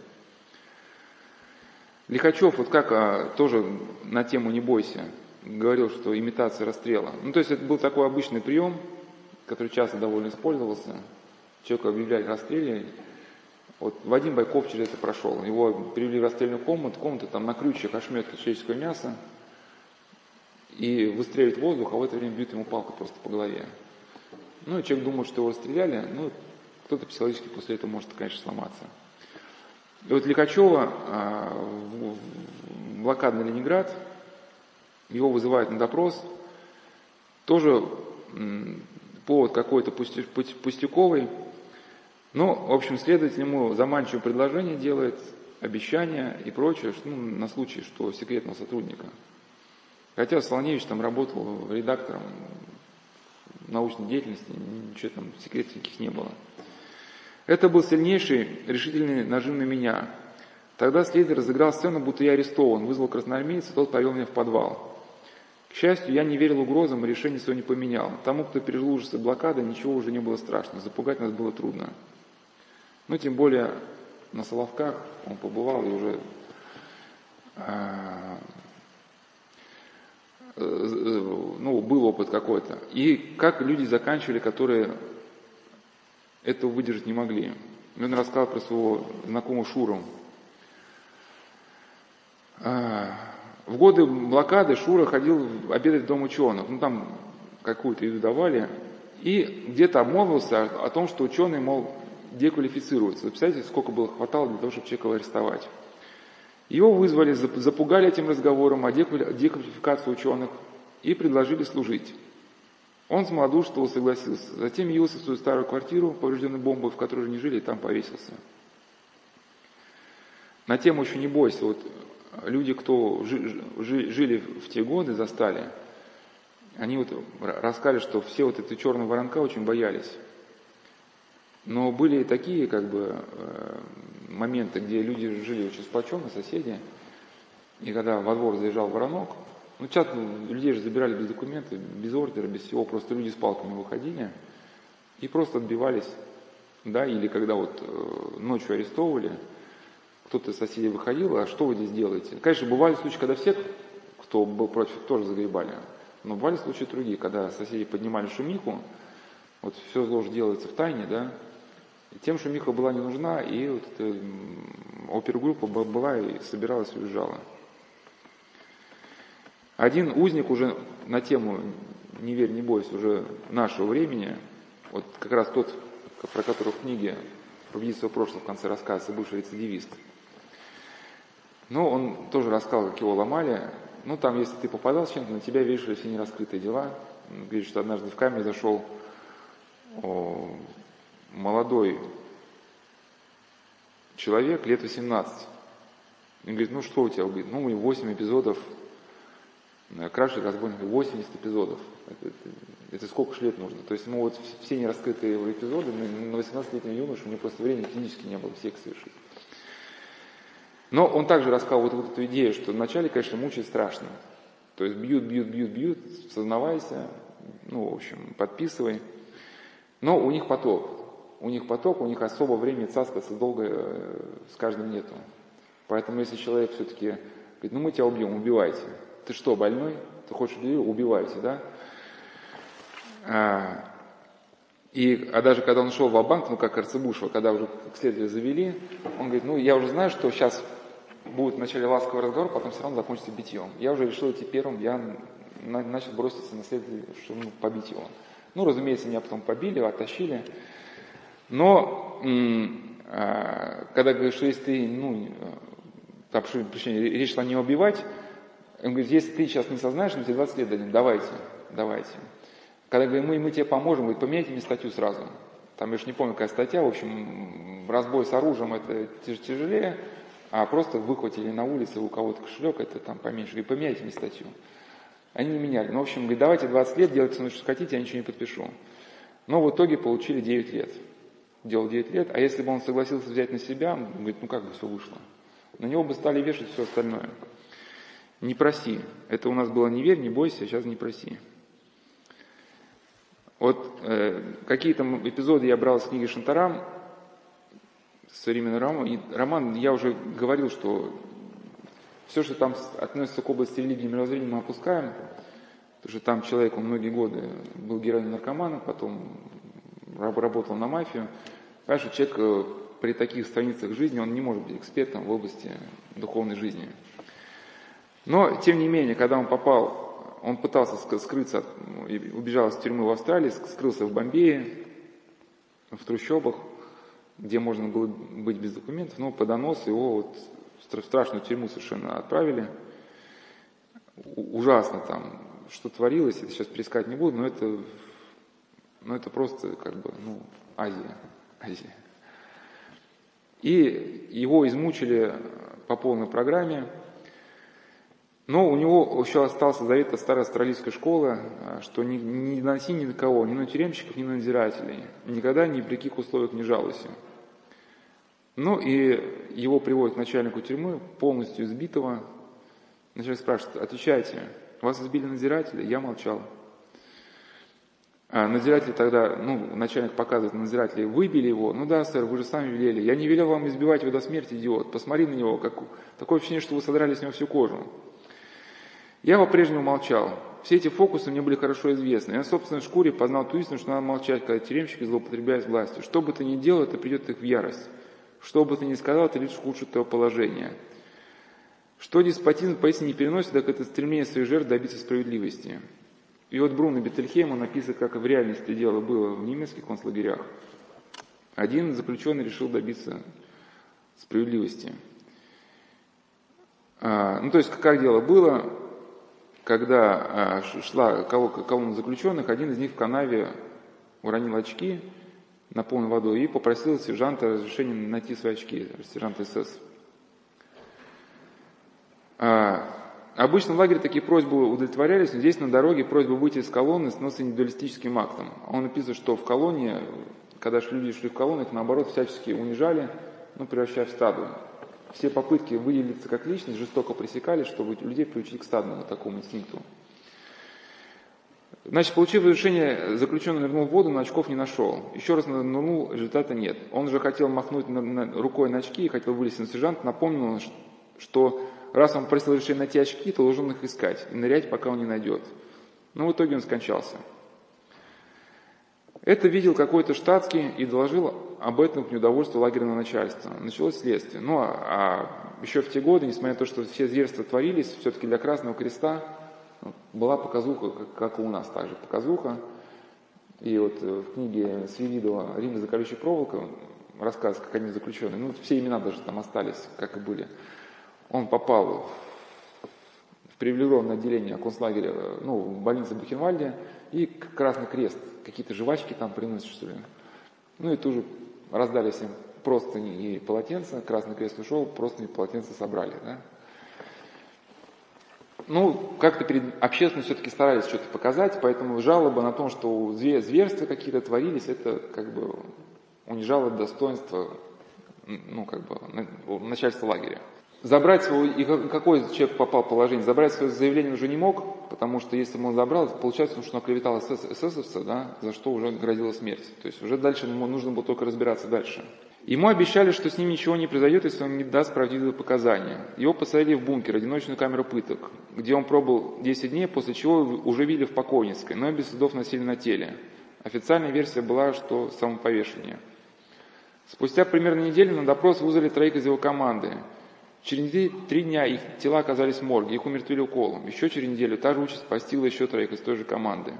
A: Лихачев, вот как а, тоже на тему «Не бойся», говорил, что имитация расстрела. Ну, то есть это был такой обычный прием, который часто довольно использовался. Человека объявляли расстреле. Вот Вадим Байков через это прошел. Его привели в расстрельную комнату, комната там на крючьях ошметка человеческого мяса, и выстреливает воздух, а в это время бьют ему палку просто по голове. Ну, и человек думает, что его расстреляли, ну, кто-то психологически после этого может, конечно, сломаться. И вот Лихачева а, в блокадный Ленинград, его вызывают на допрос, тоже повод какой-то пустяковый, но, в общем, следователь ему заманчивое предложение делает, обещания и прочее, ну, на случай, что секретного сотрудника. Хотя Солоневич там работал редактором научной деятельности, ничего там секретов никаких не было. Это был сильнейший решительный нажим на меня. Тогда следователь разыграл сцену, будто я арестован, вызвал красноармейца, тот повел меня в подвал. К счастью, я не верил угрозам и решение свое не поменял. Тому, кто пережил ужасы блокады, ничего уже не было страшно, запугать нас было трудно. Ну, тем более на Соловках он побывал и уже а, ну, был опыт какой-то. И как люди заканчивали, которые этого выдержать не могли. Он рассказал про своего знакомого Шуру. А, в годы блокады Шура ходил обедать в дом ученых. Ну, там какую-то еду давали. И где-то обмолвился о том, что ученые, мол, деквалифицируются. Представляете, сколько было хватало для того, чтобы человека арестовать. Его вызвали, запугали этим разговором о деквалификации ученых и предложили служить. Он смолодушествовал, согласился. Затем явился в свою старую квартиру, поврежденную бомбой, в которой не жили, и там повесился. На тему еще не бойся. Вот люди, кто жили в те годы, застали, они вот рассказали, что все вот эти черные воронка очень боялись. Но были и такие как бы э, моменты, где люди жили очень сплоченно, соседи, и когда во двор заезжал воронок, ну часто людей же забирали без документов, без ордера, без всего, просто люди с палками выходили и просто отбивались, да, или когда вот э, ночью арестовывали, кто-то из соседей выходил, а что вы здесь делаете? Конечно, бывали случаи, когда все, кто был против, тоже загребали. Но бывали случаи другие, когда соседи поднимали шумиху, вот все зло же делается в тайне, да, тем шумиха была не нужна, и вот эта опергруппа была и собиралась уезжала. Один узник уже на тему «Не верь, не бойся» уже нашего времени, вот как раз тот, про которого в книге «Победительство прошлого» в конце рассказа, бывший рецидивист – ну, он тоже рассказал, как его ломали. Ну, там, если ты попадал с чем-то, на тебя вешали все нераскрытые дела. Говорит, что однажды в камере зашел о, молодой человек, лет 18. Он говорит, ну что у тебя? Он говорит, ну, у него 8 эпизодов, э, краши разбойник, 80 эпизодов. Это, это, это сколько ж лет нужно? То есть ему вот все нераскрытые его эпизоды, на 18-летнем юноше у него просто времени физически не было всех совершить. Но он также рассказал вот, вот эту идею, что вначале, конечно, мучить страшно. То есть бьют, бьют, бьют, бьют, сознавайся, ну, в общем, подписывай. Но у них поток. У них поток, у них особо времени цаскаться долго э, с каждым нету. Поэтому если человек все-таки говорит, ну мы тебя убьем, убивайте. Ты что, больной? Ты хочешь убить? Убивайте, да? А, и, а даже когда он шел в банк ну как Арцебушева, когда уже к следователю завели, он говорит, ну я уже знаю, что сейчас будет вначале ласковый разговор, потом все равно закончится битьем. Я уже решил идти первым, я начал броситься на следующий, ну, побить его. Ну, разумеется, меня потом побили, оттащили. Но а, когда говоришь, что если ты, ну, там, причине, речь шла не убивать, он говорит, если ты сейчас не сознаешь, мы тебе 20 лет дадим, давайте, давайте. Когда говорим, мы, мы тебе поможем, говорит, поменяйте мне статью сразу. Там, я уж не помню, какая статья, в общем, разбой с оружием это тяжелее, а просто выхватили на улице у кого-то кошелек, это там поменьше. Говорит, поменяйте мне статью. Они не меняли. Ну, в общем, говорит, давайте 20 лет, делайте мной, что хотите, я ничего не подпишу. Но в итоге получили 9 лет. Делал 9 лет, а если бы он согласился взять на себя, он говорит, ну как бы все вышло. На него бы стали вешать все остальное. Не проси. Это у нас было не верь, не бойся, сейчас не проси. Вот э, какие-то эпизоды я брал с книги Шантарам, современный роман. И роман, я уже говорил, что все, что там относится к области религии и мировоззрения, мы опускаем, потому что там человек, он многие годы был героином наркоманом, потом работал на мафию. Понимаешь, человек э, при таких страницах жизни, он не может быть экспертом в области духовной жизни. Но, тем не менее, когда он попал он пытался скрыться, убежал из тюрьмы в Австралии, скрылся в Бомбее, в трущобах, где можно было быть без документов, но по его вот в страшную тюрьму совершенно отправили. Ужасно там, что творилось, это сейчас перескать не буду, но это, но это просто как бы, ну, Азия, Азия. И его измучили по полной программе, но у него еще остался завет от старой австралийской школы, а, что не, не носи ни на кого, ни на тюремщиков, ни на надзирателей. Никогда ни при каких условиях не жалуйся. Ну и его приводят к начальнику тюрьмы, полностью избитого. Начальник спрашивает, отвечайте, вас избили надзиратели? Я молчал. А надзиратель тогда, ну, начальник показывает надзирателей, выбили его. Ну да, сэр, вы же сами велели. Я не велел вам избивать его до смерти, идиот. Посмотри на него, как... такое ощущение, что вы содрали с него всю кожу. Я по-прежнему молчал. Все эти фокусы мне были хорошо известны. Я на собственной шкуре познал ту истину, что надо молчать, когда тюремщики злоупотребляют властью. Что бы ты ни делал, это придет их в ярость. Что бы ты ни сказал, это лишь ухудшит твое положение. Что деспотизм поистине не переносит, так это стремление своих жертв добиться справедливости. И вот Бруно Бетельхейма написано, как в реальности дело было в немецких концлагерях. Один заключенный решил добиться справедливости. А, ну, то есть, как дело было, когда а, шла колонна заключенных, один из них в канаве уронил очки, наполнил водой и попросил сержанта разрешения найти свои очки, сержант СС. А, обычно в лагере такие просьбы удовлетворялись, но здесь на дороге просьба выйти из колонны становится индивидуалистическим актом. Он написано, что в колонне, когда люди шли в колонну, их наоборот всячески унижали, ну, превращая в стадо все попытки выявиться как личность жестоко пресекали, чтобы людей приучить к стадному такому инстинкту. Значит, получив разрешение, заключенный нырнул в воду, но очков не нашел. Еще раз нырнул, результата нет. Он же хотел махнуть рукой на очки и хотел вылезти на сержант, напомнил, что раз он просил разрешения найти очки, то должен их искать и нырять, пока он не найдет. Но в итоге он скончался. Это видел какой-то штатский и доложил об этом к неудовольствию лагерного начальства. Началось следствие. Ну, а, а еще в те годы, несмотря на то, что все зверства творились, все-таки для Красного Креста ну, была показуха, как, и у нас также показуха. И вот э, в книге Свиридова «Рим за колючей проволокой» рассказ, как они заключенные, ну, все имена даже там остались, как и были. Он попал в привилегированное отделение концлагеря, ну, в больнице Бухенвальде, и Красный Крест, какие-то жвачки там приносят, что ли. Ну и тоже раздали всем простыни и полотенца, Красный Крест ушел, простыни и полотенца собрали, да. Ну, как-то перед общественностью все-таки старались что-то показать, поэтому жалоба на том, что зверства какие-то творились, это как бы унижало достоинство, ну, как бы, начальства лагеря. Забрать свой, и какой человек попал в положение, забрать свое заявление уже не мог, потому что если бы он забрал, получается, что он оклеветал эсэсовца, да, за что уже грозила смерть. То есть уже дальше ему нужно было только разбираться дальше. Ему обещали, что с ним ничего не произойдет, если он не даст правдивые показания. Его посадили в бункер, одиночную камеру пыток, где он пробыл 10 дней, после чего уже вили в Покойницкой, но без следов насилия на теле. Официальная версия была, что самоповешение. Спустя примерно неделю на допрос вызвали троих из его команды – Через три дня их тела оказались в морге, их умертвили уколом. Еще через неделю та же участь постигла еще троих из той же команды.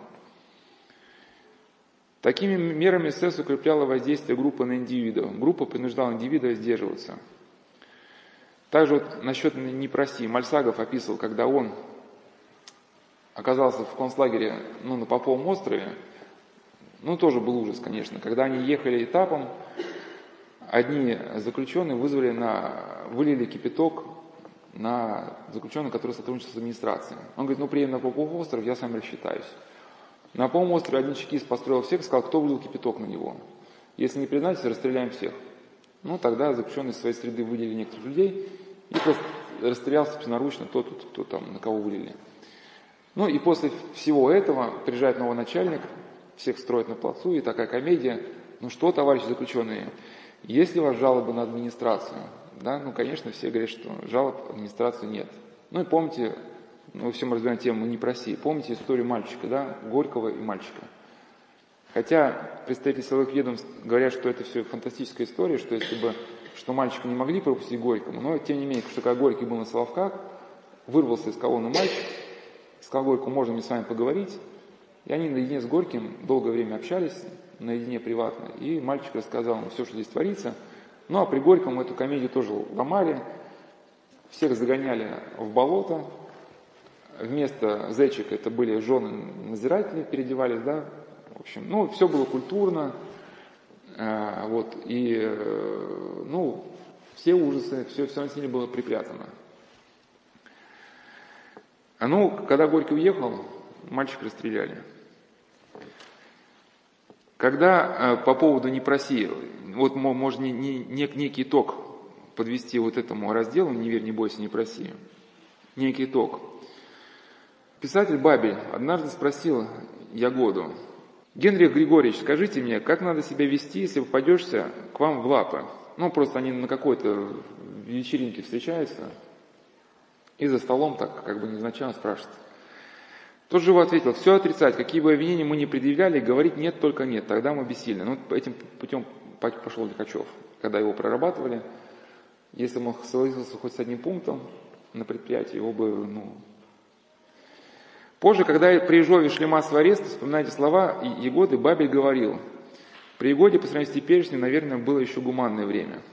A: Такими мерами СС укрепляла воздействие группы на индивида. Группа принуждала индивида сдерживаться. Также вот насчет «не проси». Мальсагов описывал, когда он оказался в концлагере ну, на Поповом острове, ну, тоже был ужас, конечно. Когда они ехали этапом, одни заключенные вызвали на, вылили кипяток на заключенного, который сотрудничал с администрацией. Он говорит, ну, приедем на Попов остров, я с вами рассчитаюсь. На Попом острове один чекист построил всех сказал, кто вылил кипяток на него. Если не признаетесь, расстреляем всех. Ну, тогда заключенные из своей среды выделили некоторых людей и просто расстрелял собственноручно тот, кто там, на кого вылили. Ну и после всего этого приезжает новый начальник, всех строит на плацу, и такая комедия. Ну что, товарищи заключенные, если у вас жалобы на администрацию, да, ну, конечно, все говорят, что жалоб администрации нет. Ну и помните, ну, все мы разбираем тему «не проси», помните историю мальчика, да, Горького и мальчика. Хотя представители силовых ведомств говорят, что это все фантастическая история, что если бы, что мальчика не могли пропустить Горькому, но тем не менее, что когда Горький был на Соловках, вырвался из колонны мальчик, сказал Горькому, можно мне с вами поговорить, и они наедине с Горьким долгое время общались, наедине приватно, и мальчик рассказал ему все, что здесь творится. Ну а при Горьком эту комедию тоже ломали, всех загоняли в болото, вместо зайчика это были жены надзирателей, переодевались, да, в общем, ну, все было культурно, э, вот, и, э, ну, все ужасы, все, все насилие было припрятано. А ну, когда Горький уехал, мальчик расстреляли. Когда э, по поводу «не проси», вот можно не, не, некий итог подвести вот этому разделу «Не верь, не бойся, не проси». Некий итог. Писатель Бабель однажды спросил Ягоду, «Генрих Григорьевич, скажите мне, как надо себя вести, если попадешься к вам в лапы?» Ну, просто они на какой-то вечеринке встречаются, и за столом так как бы незначительно спрашивают, тот живо ответил, все отрицать, какие бы обвинения мы не предъявляли, говорить нет, только нет, тогда мы бессильны. Ну, этим путем пошел Лихачев, когда его прорабатывали. Если бы он согласился хоть с одним пунктом на предприятии, его бы, ну... Позже, когда при Ежове шли массовые аресты, вспоминайте слова Егоды, Бабель говорил, при Егоде по сравнению с теперешним, наверное, было еще гуманное время –